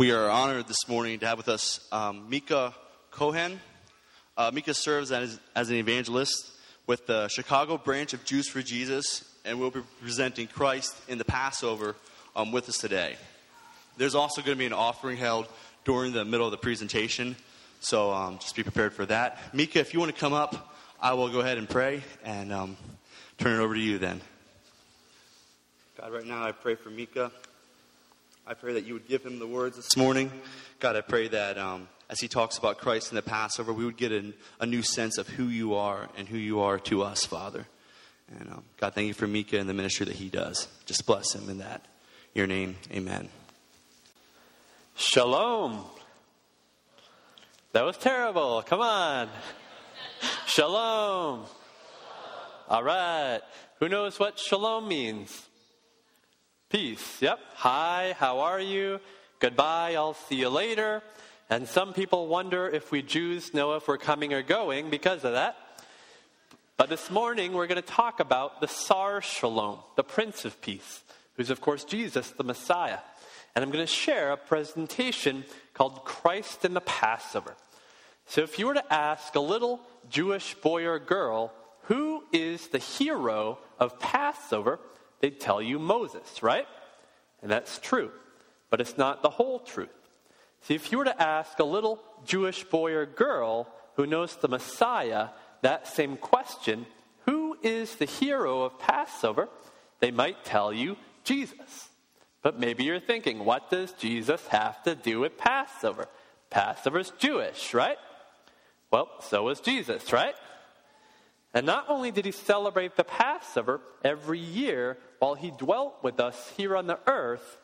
We are honored this morning to have with us um, Mika Cohen. Uh, Mika serves as, as an evangelist with the Chicago branch of Jews for Jesus and we'll be presenting Christ in the Passover um, with us today. There's also going to be an offering held during the middle of the presentation, so um, just be prepared for that. Mika, if you want to come up, I will go ahead and pray and um, turn it over to you then. God, right now I pray for Mika. I pray that you would give him the words this morning. God, I pray that um, as he talks about Christ in the Passover, we would get an, a new sense of who you are and who you are to us, Father. And um, God, thank you for Mika and the ministry that he does. Just bless him in that. Your name, amen. Shalom. That was terrible. Come on. Shalom. All right. Who knows what shalom means? Peace. Yep. Hi, how are you? Goodbye, I'll see you later. And some people wonder if we Jews know if we're coming or going because of that. But this morning we're going to talk about the Sar Shalom, the Prince of Peace, who's of course Jesus, the Messiah. And I'm going to share a presentation called Christ in the Passover. So if you were to ask a little Jewish boy or girl, who is the hero of Passover? They'd tell you Moses, right? And that's true. But it's not the whole truth. See, if you were to ask a little Jewish boy or girl who knows the Messiah that same question, who is the hero of Passover? They might tell you Jesus. But maybe you're thinking, what does Jesus have to do with Passover? Passover's Jewish, right? Well, so was Jesus, right? And not only did he celebrate the Passover every year while he dwelt with us here on the earth,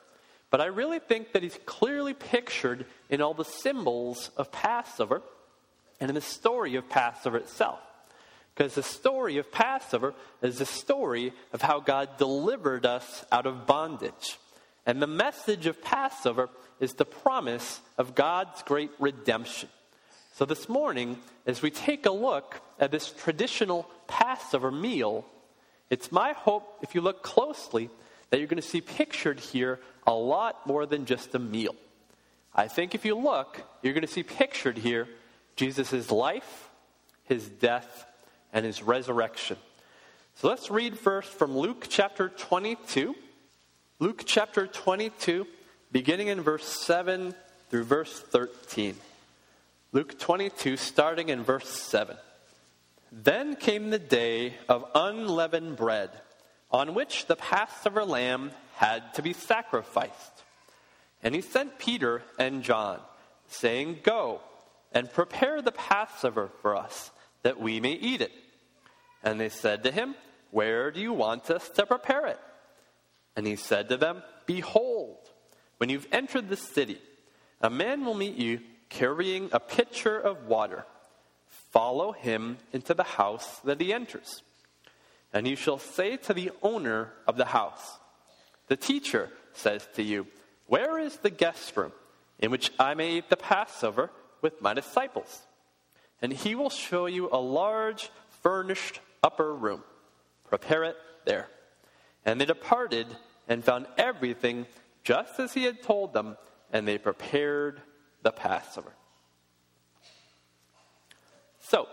but I really think that he's clearly pictured in all the symbols of Passover and in the story of Passover itself. Because the story of Passover is the story of how God delivered us out of bondage. And the message of Passover is the promise of God's great redemption. So, this morning, as we take a look at this traditional Passover meal, it's my hope, if you look closely, that you're going to see pictured here a lot more than just a meal. I think if you look, you're going to see pictured here Jesus' life, his death, and his resurrection. So let's read first from Luke chapter 22. Luke chapter 22, beginning in verse 7 through verse 13. Luke 22, starting in verse 7. Then came the day of unleavened bread, on which the Passover lamb had to be sacrificed. And he sent Peter and John, saying, Go and prepare the Passover for us, that we may eat it. And they said to him, Where do you want us to prepare it? And he said to them, Behold, when you've entered the city, a man will meet you carrying a pitcher of water. Follow him into the house that he enters. And you shall say to the owner of the house, The teacher says to you, Where is the guest room in which I may eat the Passover with my disciples? And he will show you a large, furnished upper room. Prepare it there. And they departed and found everything just as he had told them, and they prepared the Passover. So,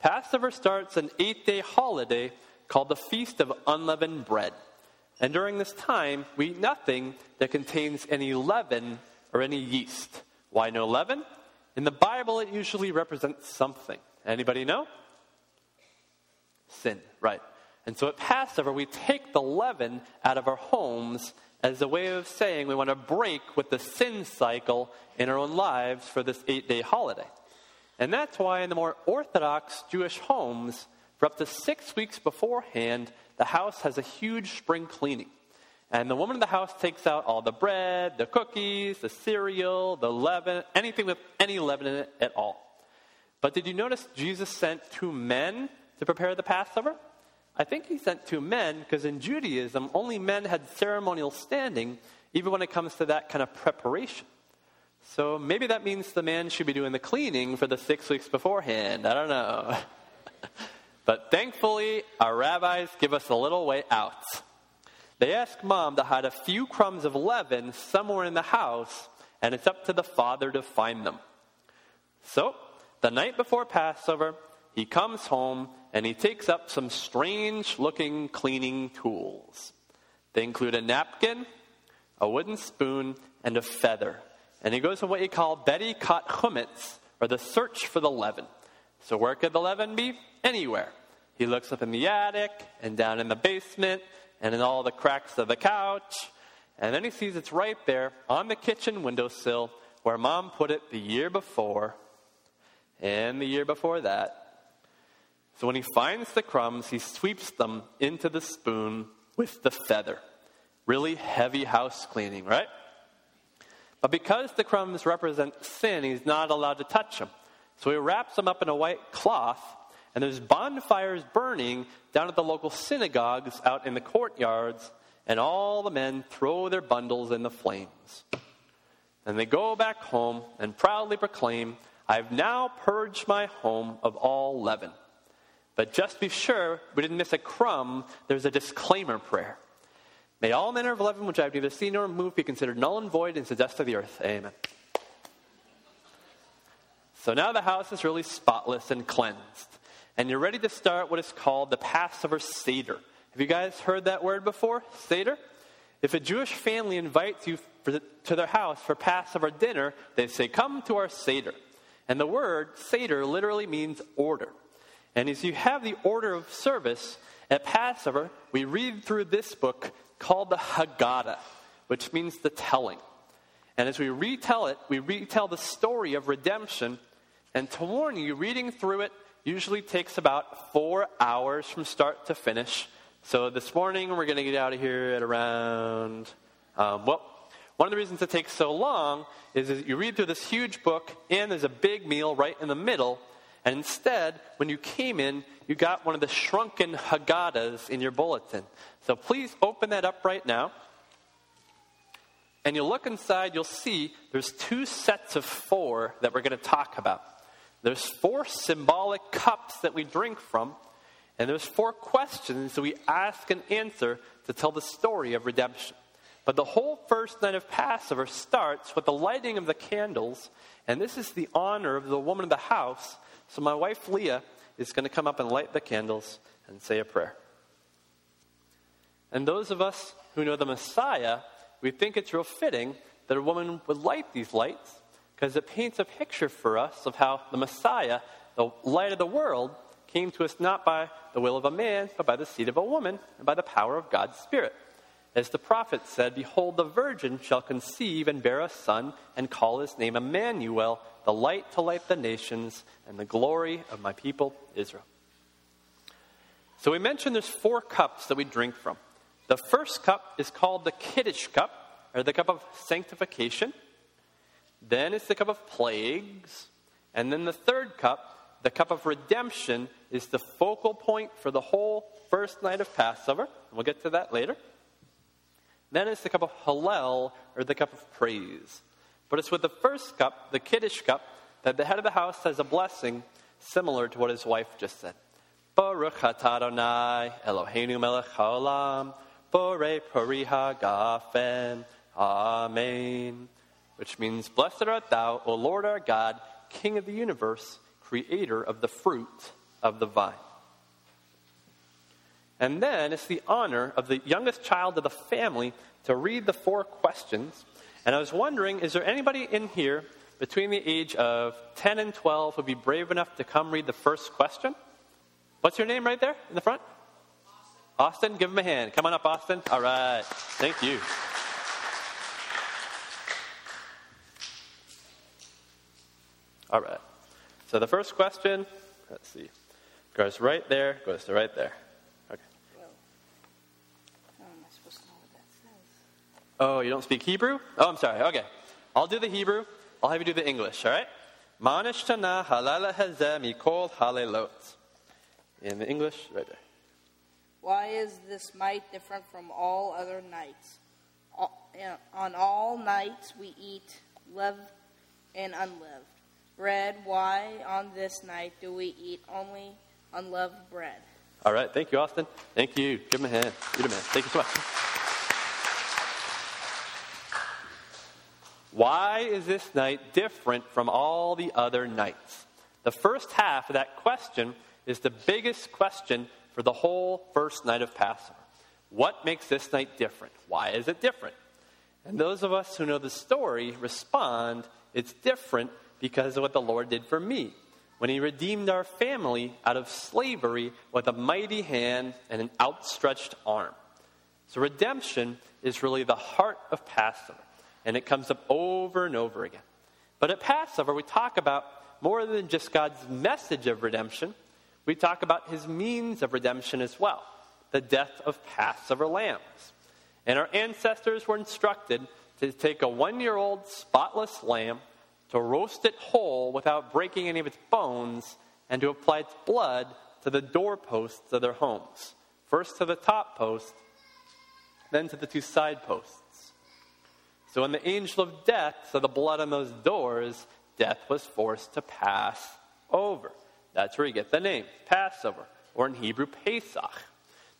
Passover starts an eight day holiday called the Feast of Unleavened Bread. And during this time, we eat nothing that contains any leaven or any yeast. Why no leaven? In the Bible, it usually represents something. Anybody know? Sin, right. And so at Passover, we take the leaven out of our homes as a way of saying we want to break with the sin cycle in our own lives for this eight day holiday. And that's why in the more Orthodox Jewish homes, for up to six weeks beforehand, the house has a huge spring cleaning. And the woman in the house takes out all the bread, the cookies, the cereal, the leaven, anything with any leaven in it at all. But did you notice Jesus sent two men to prepare the Passover? I think he sent two men because in Judaism, only men had ceremonial standing, even when it comes to that kind of preparation. So maybe that means the man should be doing the cleaning for the six weeks beforehand. I don't know. but thankfully, our rabbis give us a little way out. They ask mom to hide a few crumbs of leaven somewhere in the house, and it's up to the Father to find them. So, the night before Passover, he comes home and he takes up some strange looking cleaning tools. They include a napkin, a wooden spoon, and a feather. And he goes to what he called Bedikat Chametz, or the search for the leaven. So, where could the leaven be? Anywhere. He looks up in the attic, and down in the basement, and in all the cracks of the couch. And then he sees it's right there on the kitchen windowsill where mom put it the year before and the year before that. So when he finds the crumbs, he sweeps them into the spoon with the feather. Really heavy house cleaning, right? But because the crumbs represent sin, he's not allowed to touch them. So he wraps them up in a white cloth, and there's bonfires burning down at the local synagogues out in the courtyards, and all the men throw their bundles in the flames. And they go back home and proudly proclaim, I've now purged my home of all leaven. But just be sure we didn't miss a crumb, there's a disclaimer prayer. May all manner of leaven which I have neither seen nor moved be considered null and void and dust of the earth. Amen. So now the house is really spotless and cleansed. And you're ready to start what is called the Passover Seder. Have you guys heard that word before? Seder? If a Jewish family invites you the, to their house for Passover dinner, they say, Come to our Seder. And the word Seder literally means order. And as you have the order of service at Passover, we read through this book called the Haggadah, which means the telling. And as we retell it, we retell the story of redemption. And to warn you, reading through it usually takes about four hours from start to finish. So this morning, we're going to get out of here at around, um, well, one of the reasons it takes so long is that you read through this huge book, and there's a big meal right in the middle. And instead, when you came in, you got one of the shrunken Haggadahs in your bulletin. So please open that up right now. And you'll look inside, you'll see there's two sets of four that we're going to talk about. There's four symbolic cups that we drink from, and there's four questions that we ask and answer to tell the story of redemption. But the whole first night of Passover starts with the lighting of the candles, and this is the honor of the woman of the house. So my wife Leah is going to come up and light the candles and say a prayer. And those of us who know the Messiah, we think it's real fitting that a woman would light these lights because it paints a picture for us of how the Messiah, the light of the world, came to us not by the will of a man, but by the seed of a woman and by the power of God's Spirit. As the prophet said, Behold, the virgin shall conceive and bear a son, and call his name Emmanuel, the light to light the nations, and the glory of my people Israel. So we mentioned there's four cups that we drink from. The first cup is called the Kiddush cup, or the cup of sanctification. Then it's the cup of plagues. And then the third cup, the cup of redemption, is the focal point for the whole first night of Passover. We'll get to that later. Then it's the cup of Hallel, or the cup of praise. But it's with the first cup, the Kiddush cup, that the head of the house says a blessing similar to what his wife just said. Baruch atah Eloheinu melech haolam borei pri hagafen Amen. Which means, Blessed art thou, O Lord our God, King of the universe, creator of the fruit of the vine. And then it's the honor of the youngest child of the family to read the four questions. And I was wondering, is there anybody in here between the age of 10 and 12 who would be brave enough to come read the first question? What's your name right there in the front? Austin, give him a hand. Come on up, Austin. All right. Thank you. All right. So the first question, let's see, goes right there, goes to right there. Oh, you don't speak Hebrew? Oh, I'm sorry. Okay. I'll do the Hebrew. I'll have you do the English, all right? Manishtana halala hazeh mikol halelot. In the English, right there. Why is this night different from all other nights? On all nights we eat lived and unlived bread. Why on this night do we eat only unloved bread? All right. Thank you, Austin. Thank you. Give him a hand. You're the man. Thank you so much. Why is this night different from all the other nights? The first half of that question is the biggest question for the whole first night of Passover. What makes this night different? Why is it different? And those of us who know the story respond, it's different because of what the Lord did for me when he redeemed our family out of slavery with a mighty hand and an outstretched arm. So, redemption is really the heart of Passover, and it comes up over and over again. But at Passover, we talk about more than just God's message of redemption, we talk about his means of redemption as well the death of Passover lambs. And our ancestors were instructed to take a one year old spotless lamb to roast it whole without breaking any of its bones, and to apply its blood to the doorposts of their homes. First to the top post, then to the two side posts. So when the angel of death saw the blood on those doors, death was forced to pass over. That's where you get the name, Passover, or in Hebrew, Pesach,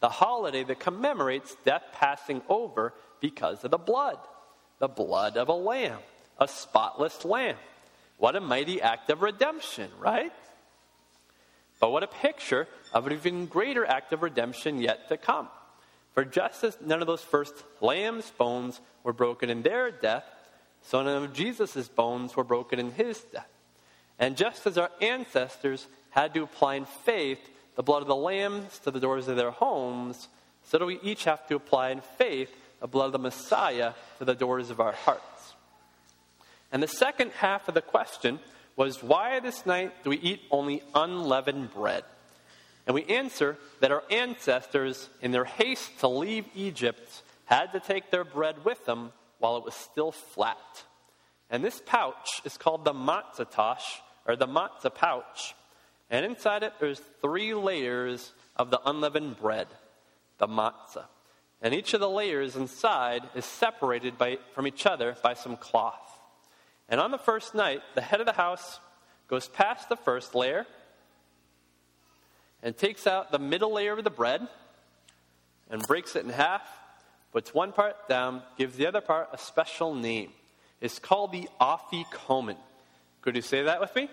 the holiday that commemorates death passing over because of the blood, the blood of a lamb a spotless lamb. What a mighty act of redemption, right? But what a picture of an even greater act of redemption yet to come. For just as none of those first lamb's bones were broken in their death, so none of Jesus' bones were broken in his death. And just as our ancestors had to apply in faith the blood of the lambs to the doors of their homes, so do we each have to apply in faith the blood of the Messiah to the doors of our hearts. And the second half of the question was why this night do we eat only unleavened bread? And we answer that our ancestors, in their haste to leave Egypt, had to take their bread with them while it was still flat. And this pouch is called the matzah tash, or the matzah pouch. And inside it, there's three layers of the unleavened bread, the matzah. And each of the layers inside is separated by, from each other by some cloth. And on the first night, the head of the house goes past the first layer and takes out the middle layer of the bread and breaks it in half, puts one part down, gives the other part a special name. It's called the afikomen. Could you say that with me?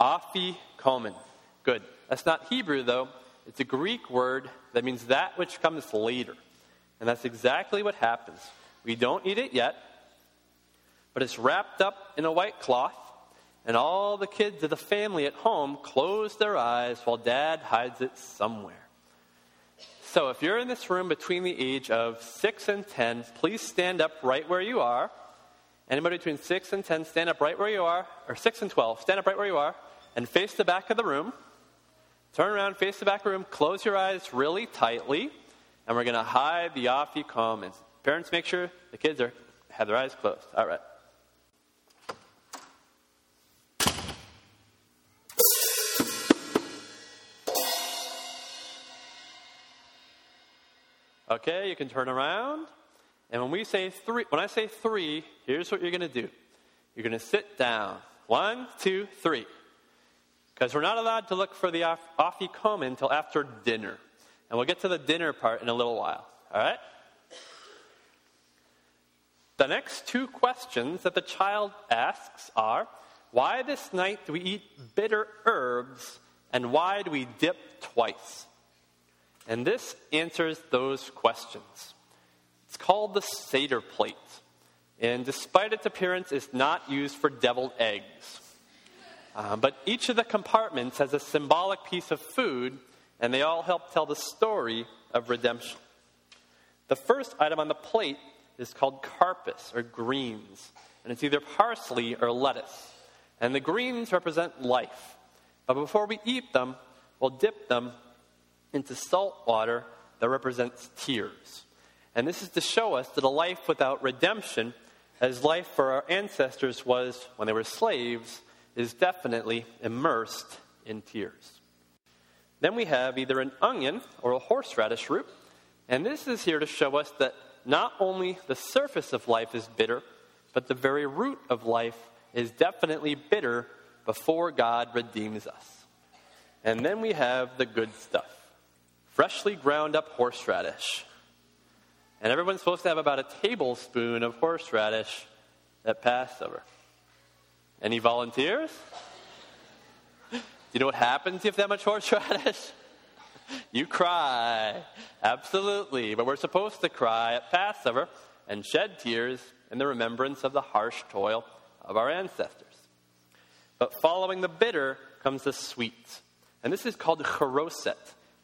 Afikomen. Good. That's not Hebrew, though. It's a Greek word that means that which comes later. And that's exactly what happens. We don't eat it yet, but it's wrapped up in a white cloth, and all the kids of the family at home close their eyes while dad hides it somewhere. So if you're in this room between the age of 6 and 10, please stand up right where you are. Anybody between 6 and 10, stand up right where you are, or 6 and 12, stand up right where you are, and face the back of the room. Turn around, face the back of the room, close your eyes really tightly, and we're going to hide the afikomen. Parents, make sure the kids are, have their eyes closed. All right. Okay, you can turn around. And when we say three, when I say three, here's what you're going to do. You're going to sit down. One, two, three. Because we're not allowed to look for the afikomen until after dinner. And we'll get to the dinner part in a little while. All right? The next two questions that the child asks are why this night do we eat bitter herbs and why do we dip twice? And this answers those questions. It's called the Seder plate. And despite its appearance, it's not used for deviled eggs. Uh, but each of the compartments has a symbolic piece of food, and they all help tell the story of redemption. The first item on the plate is called karpas, or greens, and it's either parsley or lettuce. And the greens represent life. But before we eat them, we'll dip them into salt water that represents tears. And this is to show us that a life without redemption, as life for our ancestors was when they were slaves, is definitely immersed in tears. Then we have either an onion or a horseradish root, and this is here to show us that not only the surface of life is bitter, but the very root of life is definitely bitter before God redeems us. And then we have the good stuff freshly ground up horseradish. And everyone's supposed to have about a tablespoon of horseradish at Passover? Any volunteers? Do you know what happens if you have that much horseradish? You cry. Absolutely. But we're supposed to cry at Passover and shed tears in the remembrance of the harsh toil of our ancestors. But following the bitter comes the sweet. And this is called charoset.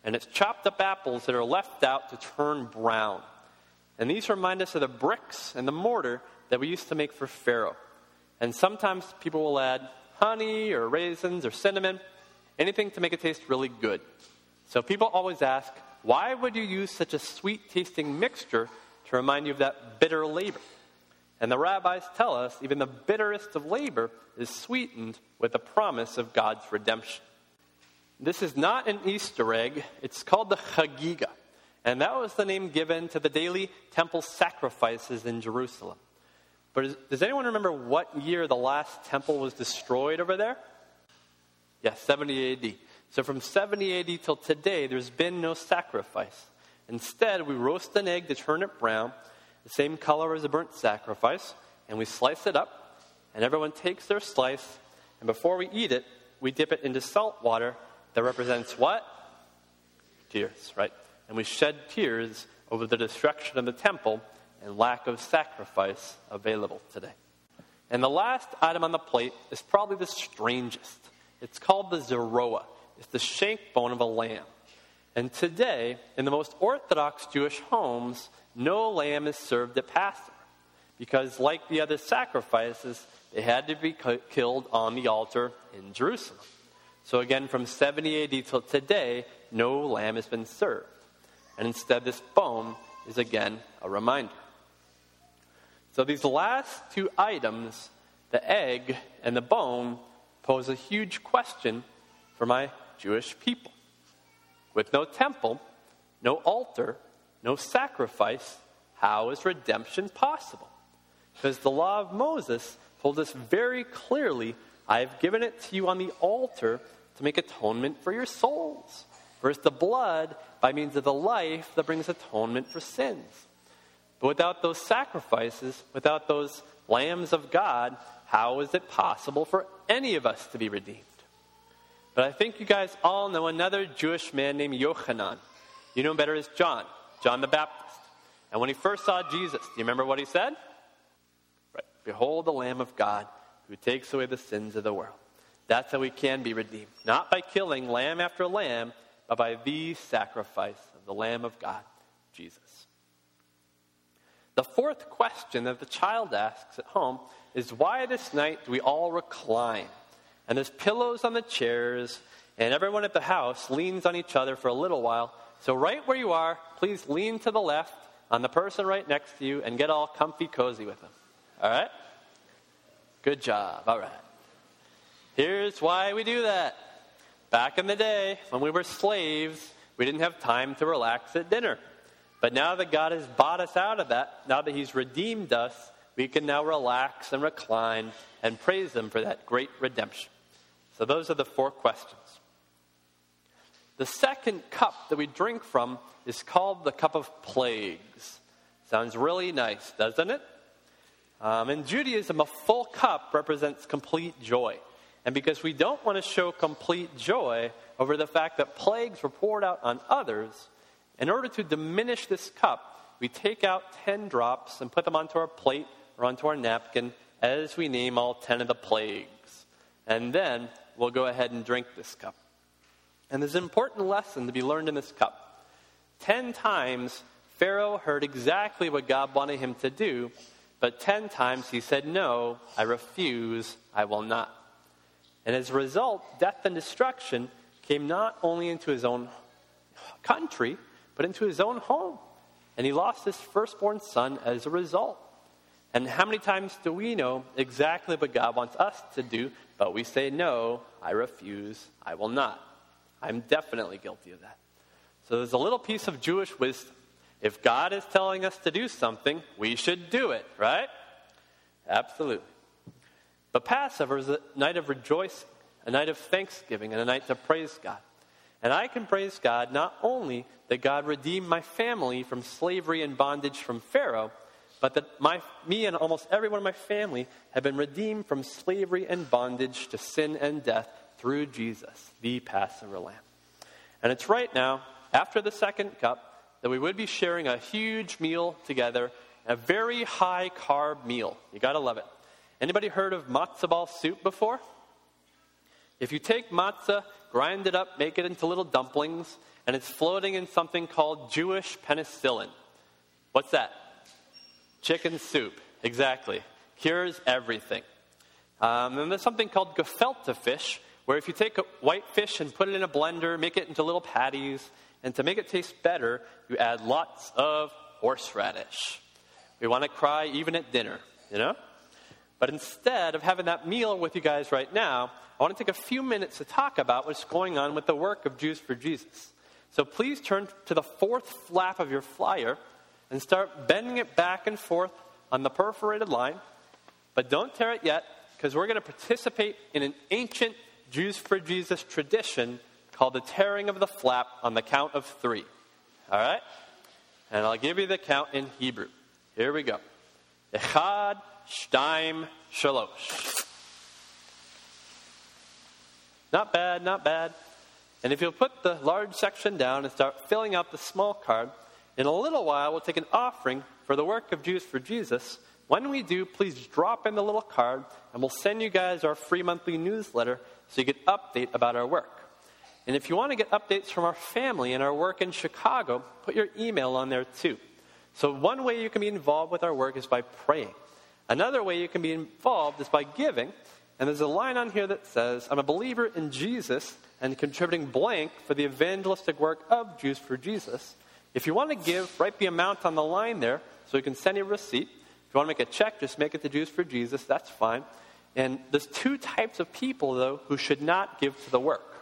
And it's chopped up apples that are left out to turn brown. And these remind us of the bricks and the mortar that we used to make for Pharaoh. And sometimes people will add honey or raisins or cinnamon, anything to make it taste really good. So people always ask, why would you use such a sweet tasting mixture to remind you of that bitter labor? And the rabbis tell us even the bitterest of labor is sweetened with the promise of God's redemption. This is not an Easter egg, it's called the Chagiga. And that was the name given to the daily temple sacrifices in Jerusalem. But is, does anyone remember what year the last temple was destroyed over there? Yes, 70 AD. So from 70 AD till today, there's been no sacrifice. Instead, we roast an egg to turn it brown, the same color as a burnt sacrifice, and we slice it up, and everyone takes their slice, and before we eat it, we dip it into salt water that represents what? Tears, right? And we shed tears over the destruction of the temple and lack of sacrifice available today. And the last item on the plate is probably the strangest. It's called the zeroa. It's the shank bone of a lamb. And today, in the most Orthodox Jewish homes, no lamb is served at Passover. Because, like the other sacrifices, they had to be killed on the altar in Jerusalem. So, again, from 70 AD till today, no lamb has been served. And instead, this bone is again a reminder. So, these last two items, the egg and the bone, pose a huge question for my Jewish people. With no temple, no altar, no sacrifice, how is redemption possible? Because the law of Moses told us very clearly I have given it to you on the altar to make atonement for your souls. First, the blood by means of the life that brings atonement for sins. But without those sacrifices, without those lambs of God, how is it possible for any of us to be redeemed? But I think you guys all know another Jewish man named Yochanan. You know him better as John, John the Baptist. And when he first saw Jesus, do you remember what he said? Right. Behold the Lamb of God who takes away the sins of the world. That's how we can be redeemed. Not by killing lamb after lamb, but by the sacrifice of the Lamb of God, Jesus. The fourth question that the child asks at home is why this night do we all recline? and there's pillows on the chairs, and everyone at the house leans on each other for a little while. So, right where you are, please lean to the left on the person right next to you and get all comfy cozy with them. All right? Good job. All right. Here's why we do that. Back in the day, when we were slaves, we didn't have time to relax at dinner. But now that God has bought us out of that, now that He's redeemed us, we can now relax and recline and praise Him for that great redemption. So, those are the four questions. The second cup that we drink from is called the cup of plagues. Sounds really nice, doesn't it? Um, in Judaism, a full cup represents complete joy. And because we don't want to show complete joy over the fact that plagues were poured out on others, in order to diminish this cup, we take out 10 drops and put them onto our plate or onto our napkin as we name all 10 of the plagues. And then we'll go ahead and drink this cup. And there's an important lesson to be learned in this cup. Ten times, Pharaoh heard exactly what God wanted him to do, but ten times he said, No, I refuse, I will not. And as a result, death and destruction came not only into his own country, but into his own home. And he lost his firstborn son as a result. And how many times do we know exactly what God wants us to do, but we say, no, I refuse, I will not? I'm definitely guilty of that. So there's a little piece of Jewish wisdom. If God is telling us to do something, we should do it, right? Absolutely. But Passover is a night of rejoicing, a night of thanksgiving, and a night to praise God. And I can praise God not only that God redeemed my family from slavery and bondage from Pharaoh, but that my, me and almost everyone in my family have been redeemed from slavery and bondage to sin and death through Jesus, the Passover Lamb. And it's right now, after the second cup, that we would be sharing a huge meal together, a very high carb meal. You gotta love it. Anybody heard of matzo ball soup before? If you take matzah, grind it up, make it into little dumplings, and it's floating in something called Jewish penicillin. What's that? Chicken soup. Exactly. Cures everything. Um, and there's something called gefilte fish, where if you take a white fish and put it in a blender, make it into little patties, and to make it taste better, you add lots of horseradish. We want to cry even at dinner, you know? But instead of having that meal with you guys right now, I want to take a few minutes to talk about what's going on with the work of Jews for Jesus. So please turn to the fourth flap of your flyer and start bending it back and forth on the perforated line. But don't tear it yet, because we're going to participate in an ancient Jews for Jesus tradition called the tearing of the flap on the count of three. All right? And I'll give you the count in Hebrew. Here we go. Echad, shtaim, shalosh. Not bad, not bad. And if you'll put the large section down and start filling out the small card, in a little while we'll take an offering for the work of Jews for Jesus. When we do, please drop in the little card and we'll send you guys our free monthly newsletter so you get update about our work. And if you want to get updates from our family and our work in Chicago, put your email on there too. So, one way you can be involved with our work is by praying. Another way you can be involved is by giving. And there's a line on here that says, I'm a believer in Jesus and contributing blank for the evangelistic work of Jews for Jesus. If you want to give, write the amount on the line there so you can send a receipt. If you want to make a check, just make it to Jews for Jesus. That's fine. And there's two types of people, though, who should not give to the work.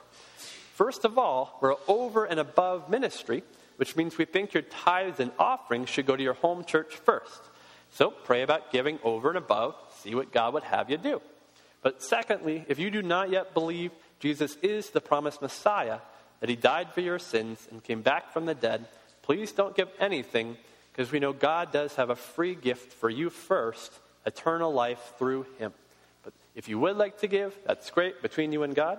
First of all, we're over and above ministry, which means we think your tithes and offerings should go to your home church first. So pray about giving over and above, see what God would have you do. But secondly, if you do not yet believe Jesus is the promised Messiah, that he died for your sins and came back from the dead, please don't give anything because we know God does have a free gift for you first eternal life through him. But if you would like to give, that's great between you and God.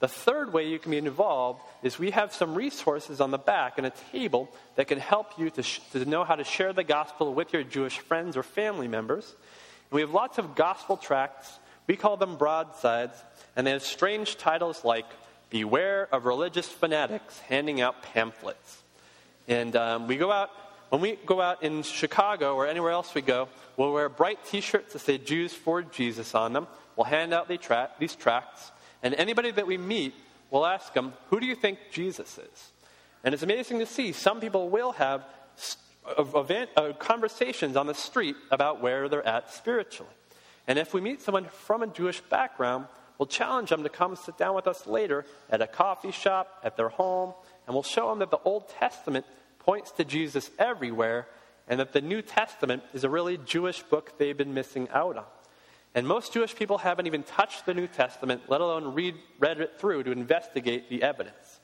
The third way you can be involved is we have some resources on the back and a table that can help you to, sh- to know how to share the gospel with your Jewish friends or family members. And we have lots of gospel tracts. We call them broadsides, and they have strange titles like Beware of Religious Fanatics handing out pamphlets. And um, we go out, when we go out in Chicago or anywhere else we go, we'll wear bright t shirts that say Jews for Jesus on them. We'll hand out these, tra- these tracts. And anybody that we meet, we'll ask them, Who do you think Jesus is? And it's amazing to see some people will have event, uh, conversations on the street about where they're at spiritually. And if we meet someone from a Jewish background, we'll challenge them to come sit down with us later at a coffee shop, at their home, and we'll show them that the Old Testament points to Jesus everywhere and that the New Testament is a really Jewish book they've been missing out on. And most Jewish people haven't even touched the New Testament, let alone read, read it through to investigate the evidence.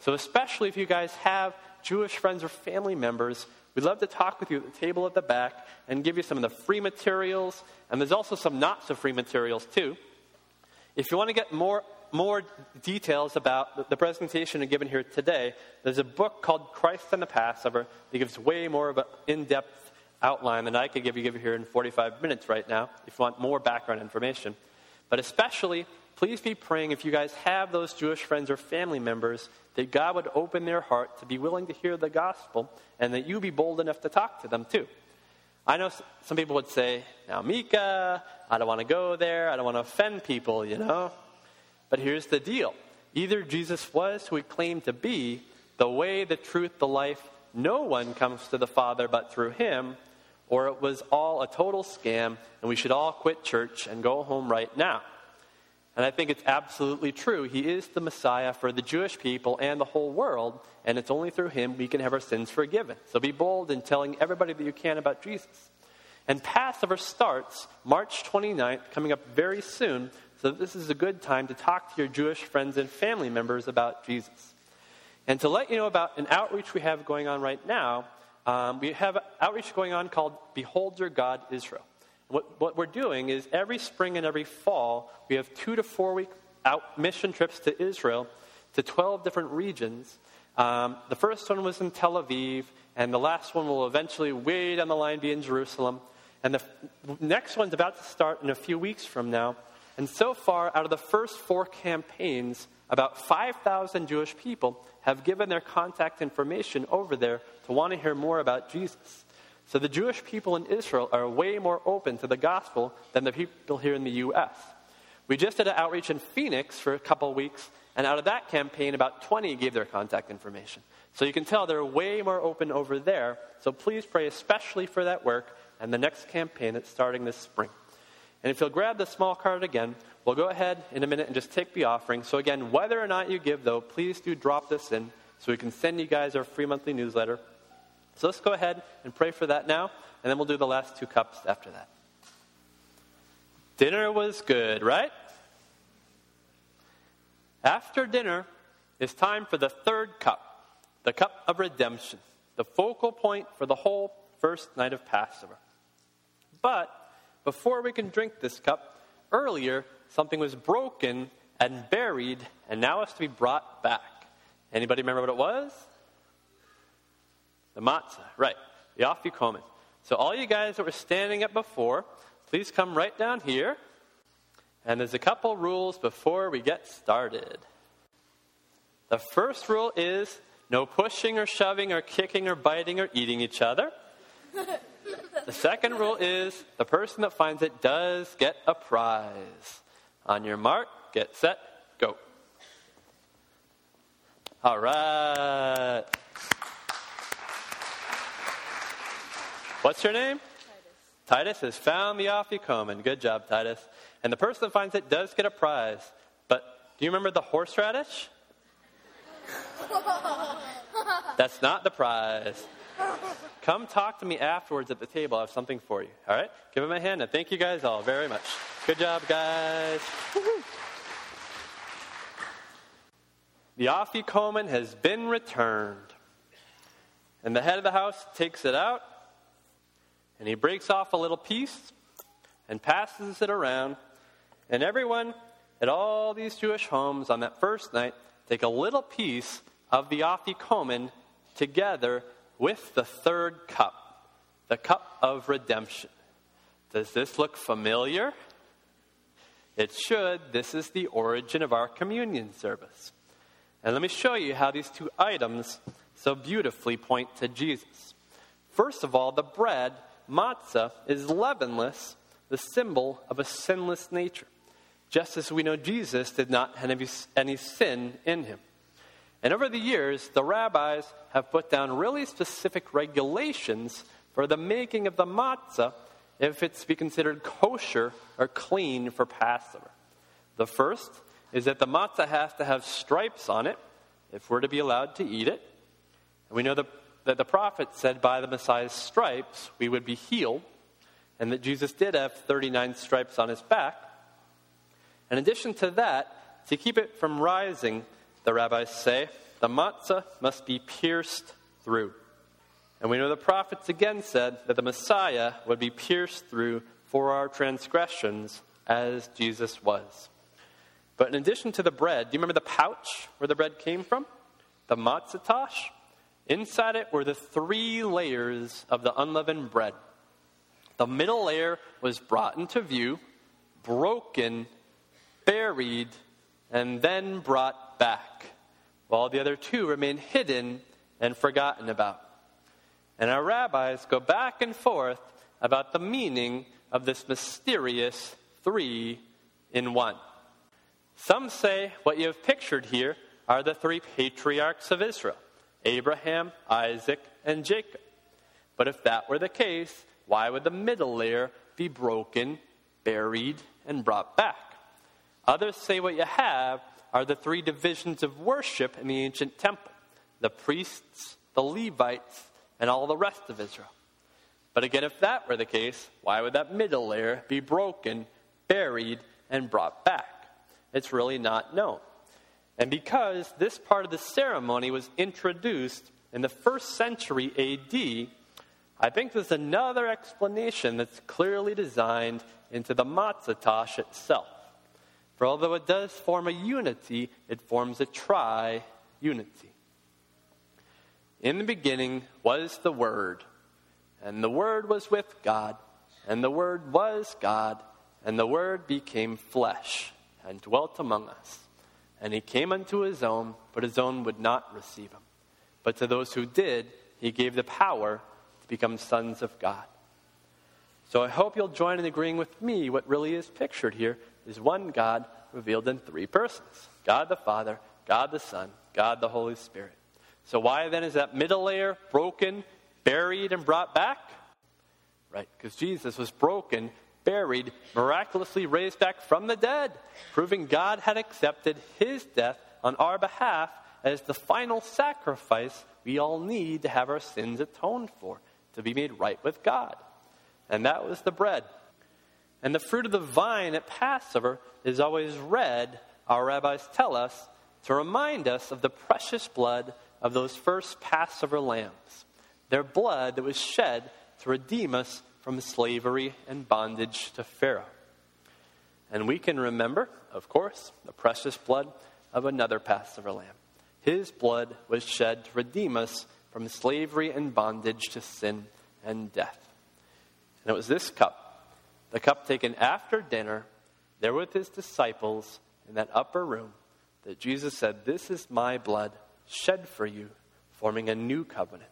So, especially if you guys have Jewish friends or family members, we'd love to talk with you at the table at the back and give you some of the free materials. And there's also some not so free materials, too. If you want to get more, more details about the presentation given here today, there's a book called Christ in the Passover that gives way more of an in depth outline than I could give you, give you here in 45 minutes right now if you want more background information. But especially, please be praying if you guys have those Jewish friends or family members that God would open their heart to be willing to hear the gospel and that you be bold enough to talk to them too. I know some people would say, now, Mika, I don't want to go there. I don't want to offend people, you know. But here's the deal either Jesus was who he claimed to be, the way, the truth, the life, no one comes to the Father but through him, or it was all a total scam and we should all quit church and go home right now. And I think it's absolutely true. He is the Messiah for the Jewish people and the whole world, and it's only through him we can have our sins forgiven. So be bold in telling everybody that you can about Jesus. And Passover starts March 29th, coming up very soon, so this is a good time to talk to your Jewish friends and family members about Jesus. And to let you know about an outreach we have going on right now, um, we have outreach going on called Behold Your God Israel. What, what we're doing is every spring and every fall, we have two to four week out mission trips to Israel to 12 different regions. Um, the first one was in Tel Aviv, and the last one will eventually, way down the line, be in Jerusalem. And the f- next one's about to start in a few weeks from now. And so far, out of the first four campaigns, about 5,000 Jewish people have given their contact information over there to want to hear more about Jesus. So the Jewish people in Israel are way more open to the gospel than the people here in the U.S. We just did an outreach in Phoenix for a couple weeks, and out of that campaign, about 20 gave their contact information. So you can tell they're way more open over there. So please pray especially for that work and the next campaign that's starting this spring. And if you'll grab the small card again, we'll go ahead in a minute and just take the offering. So again, whether or not you give, though, please do drop this in so we can send you guys our free monthly newsletter. So let's go ahead and pray for that now, and then we'll do the last two cups after that. Dinner was good, right? After dinner, it's time for the third cup, the cup of redemption, the focal point for the whole first night of Passover. But before we can drink this cup, earlier something was broken and buried, and now it's to be brought back. Anybody remember what it was? The matzah, right. The afikomen. So all you guys that were standing up before, please come right down here. And there's a couple rules before we get started. The first rule is no pushing or shoving or kicking or biting or eating each other. The second rule is the person that finds it does get a prize. On your mark, get set, go. All right. What's your name? Titus. Titus has found the afikomen. Good job, Titus. And the person that finds it does get a prize. But do you remember the horseradish? That's not the prize. Come talk to me afterwards at the table. I have something for you. All right? Give him a hand and thank you guys all very much. Good job, guys. The afikomen has been returned. And the head of the house takes it out and he breaks off a little piece and passes it around. And everyone at all these Jewish homes on that first night take a little piece of the afikomen together with the third cup, the cup of redemption. Does this look familiar? It should. This is the origin of our communion service. And let me show you how these two items so beautifully point to Jesus. First of all, the bread, matzah, is leavenless, the symbol of a sinless nature, just as we know Jesus did not have any sin in him. And over the years, the rabbis have put down really specific regulations for the making of the matzah if it's to be considered kosher or clean for Passover. The first is that the matzah has to have stripes on it if we're to be allowed to eat it. And we know that, that the prophet said by the Messiah's stripes we would be healed, and that Jesus did have 39 stripes on his back. In addition to that, to keep it from rising, the rabbis say, the matzah must be pierced through. And we know the prophets again said that the Messiah would be pierced through for our transgressions as Jesus was. But in addition to the bread, do you remember the pouch where the bread came from? The matzah tash? Inside it were the three layers of the unleavened bread. The middle layer was brought into view, broken, buried, and then brought back, while the other two remain hidden and forgotten about. And our rabbis go back and forth about the meaning of this mysterious three in one. Some say what you have pictured here are the three patriarchs of Israel Abraham, Isaac, and Jacob. But if that were the case, why would the middle layer be broken, buried, and brought back? Others say what you have are the three divisions of worship in the ancient temple the priests, the Levites, and all the rest of Israel. But again, if that were the case, why would that middle layer be broken, buried, and brought back? It's really not known. And because this part of the ceremony was introduced in the first century AD, I think there's another explanation that's clearly designed into the matzah tash itself. For although it does form a unity, it forms a tri unity. In the beginning was the Word, and the Word was with God, and the Word was God, and the Word became flesh and dwelt among us. And he came unto his own, but his own would not receive him. But to those who did, he gave the power to become sons of God. So I hope you'll join in agreeing with me. What really is pictured here is one God revealed in three persons God the Father, God the Son, God the Holy Spirit. So why then is that middle layer broken, buried, and brought back? Right, because Jesus was broken, buried, miraculously raised back from the dead, proving God had accepted his death on our behalf as the final sacrifice we all need to have our sins atoned for, to be made right with God. And that was the bread. And the fruit of the vine at Passover is always red, our rabbis tell us, to remind us of the precious blood of those first Passover lambs, their blood that was shed to redeem us from slavery and bondage to Pharaoh. And we can remember, of course, the precious blood of another Passover lamb. His blood was shed to redeem us from slavery and bondage to sin and death. And it was this cup, the cup taken after dinner, there with his disciples in that upper room, that Jesus said, This is my blood shed for you, forming a new covenant.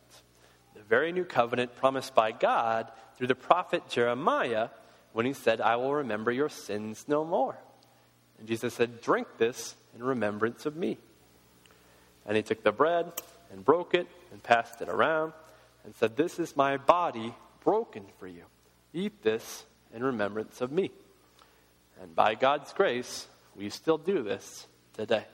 The very new covenant promised by God through the prophet Jeremiah when he said, I will remember your sins no more. And Jesus said, Drink this in remembrance of me. And he took the bread and broke it and passed it around and said, This is my body broken for you. Eat this in remembrance of me. And by God's grace, we still do this today.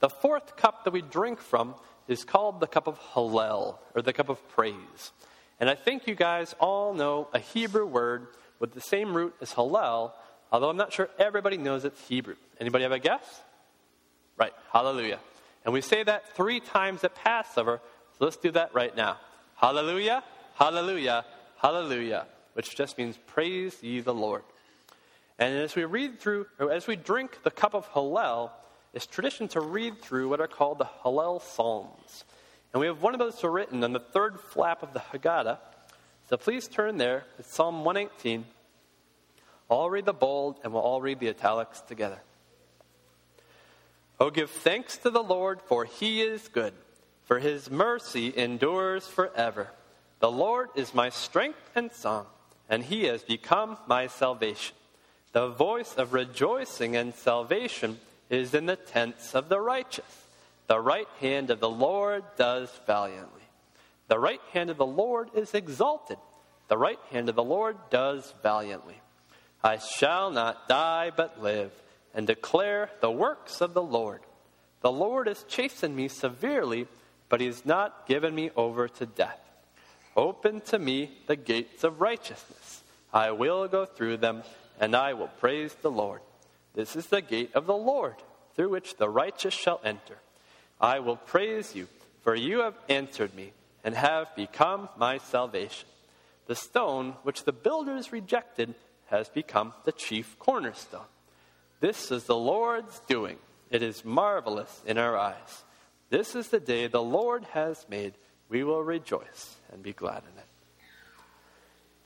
The fourth cup that we drink from is called the cup of Hallel, or the cup of praise. And I think you guys all know a Hebrew word with the same root as Hallel, although I'm not sure everybody knows it's Hebrew. Anybody have a guess? Right, hallelujah. And we say that three times at Passover, so let's do that right now. Hallelujah, hallelujah, hallelujah, which just means praise ye the Lord. And as we read through, as we drink the cup of Hallel, it's tradition to read through what are called the Hallel Psalms. And we have one of those written on the third flap of the Haggadah. So please turn there. It's Psalm 118. I'll read the bold, and we'll all read the italics together. Oh, give thanks to the Lord, for he is good, for his mercy endures forever. The Lord is my strength and song, and he has become my salvation. The voice of rejoicing and salvation is in the tents of the righteous. The right hand of the Lord does valiantly. The right hand of the Lord is exalted. The right hand of the Lord does valiantly. I shall not die but live and declare the works of the Lord. The Lord has chastened me severely, but he has not given me over to death. Open to me the gates of righteousness. I will go through them, and I will praise the Lord. This is the gate of the Lord, through which the righteous shall enter. I will praise you, for you have answered me, and have become my salvation. The stone which the builders rejected has become the chief cornerstone. This is the Lord's doing. It is marvelous in our eyes. This is the day the Lord has made. We will rejoice and be glad in it.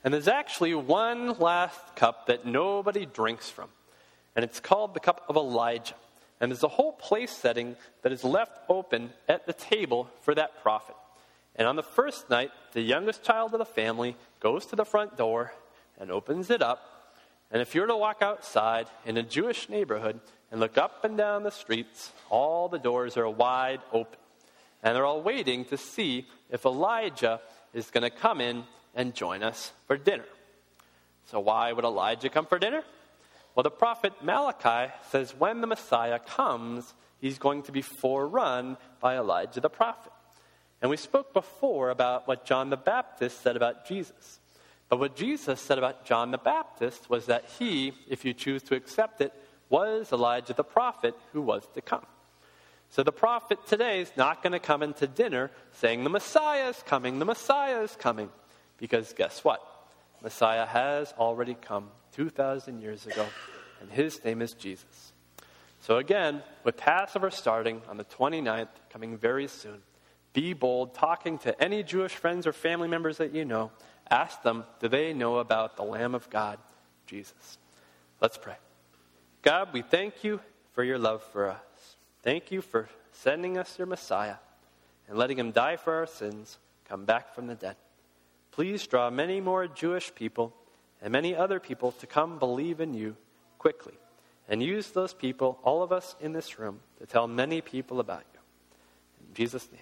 And there's actually one last cup that nobody drinks from, and it's called the cup of Elijah. And there's a whole place setting that is left open at the table for that prophet. And on the first night, the youngest child of the family goes to the front door and opens it up and if you were to walk outside in a Jewish neighborhood and look up and down the streets, all the doors are wide open. And they're all waiting to see if Elijah is going to come in and join us for dinner. So, why would Elijah come for dinner? Well, the prophet Malachi says when the Messiah comes, he's going to be forerun by Elijah the prophet. And we spoke before about what John the Baptist said about Jesus. But what Jesus said about John the Baptist was that he, if you choose to accept it, was Elijah the prophet who was to come. So the prophet today is not going to come into dinner saying, The Messiah is coming, the Messiah is coming. Because guess what? Messiah has already come 2,000 years ago, and his name is Jesus. So again, with Passover starting on the 29th, coming very soon, be bold, talking to any Jewish friends or family members that you know. Ask them, do they know about the Lamb of God, Jesus? Let's pray. God, we thank you for your love for us. Thank you for sending us your Messiah and letting him die for our sins, come back from the dead. Please draw many more Jewish people and many other people to come believe in you quickly. And use those people, all of us in this room, to tell many people about you. In Jesus' name.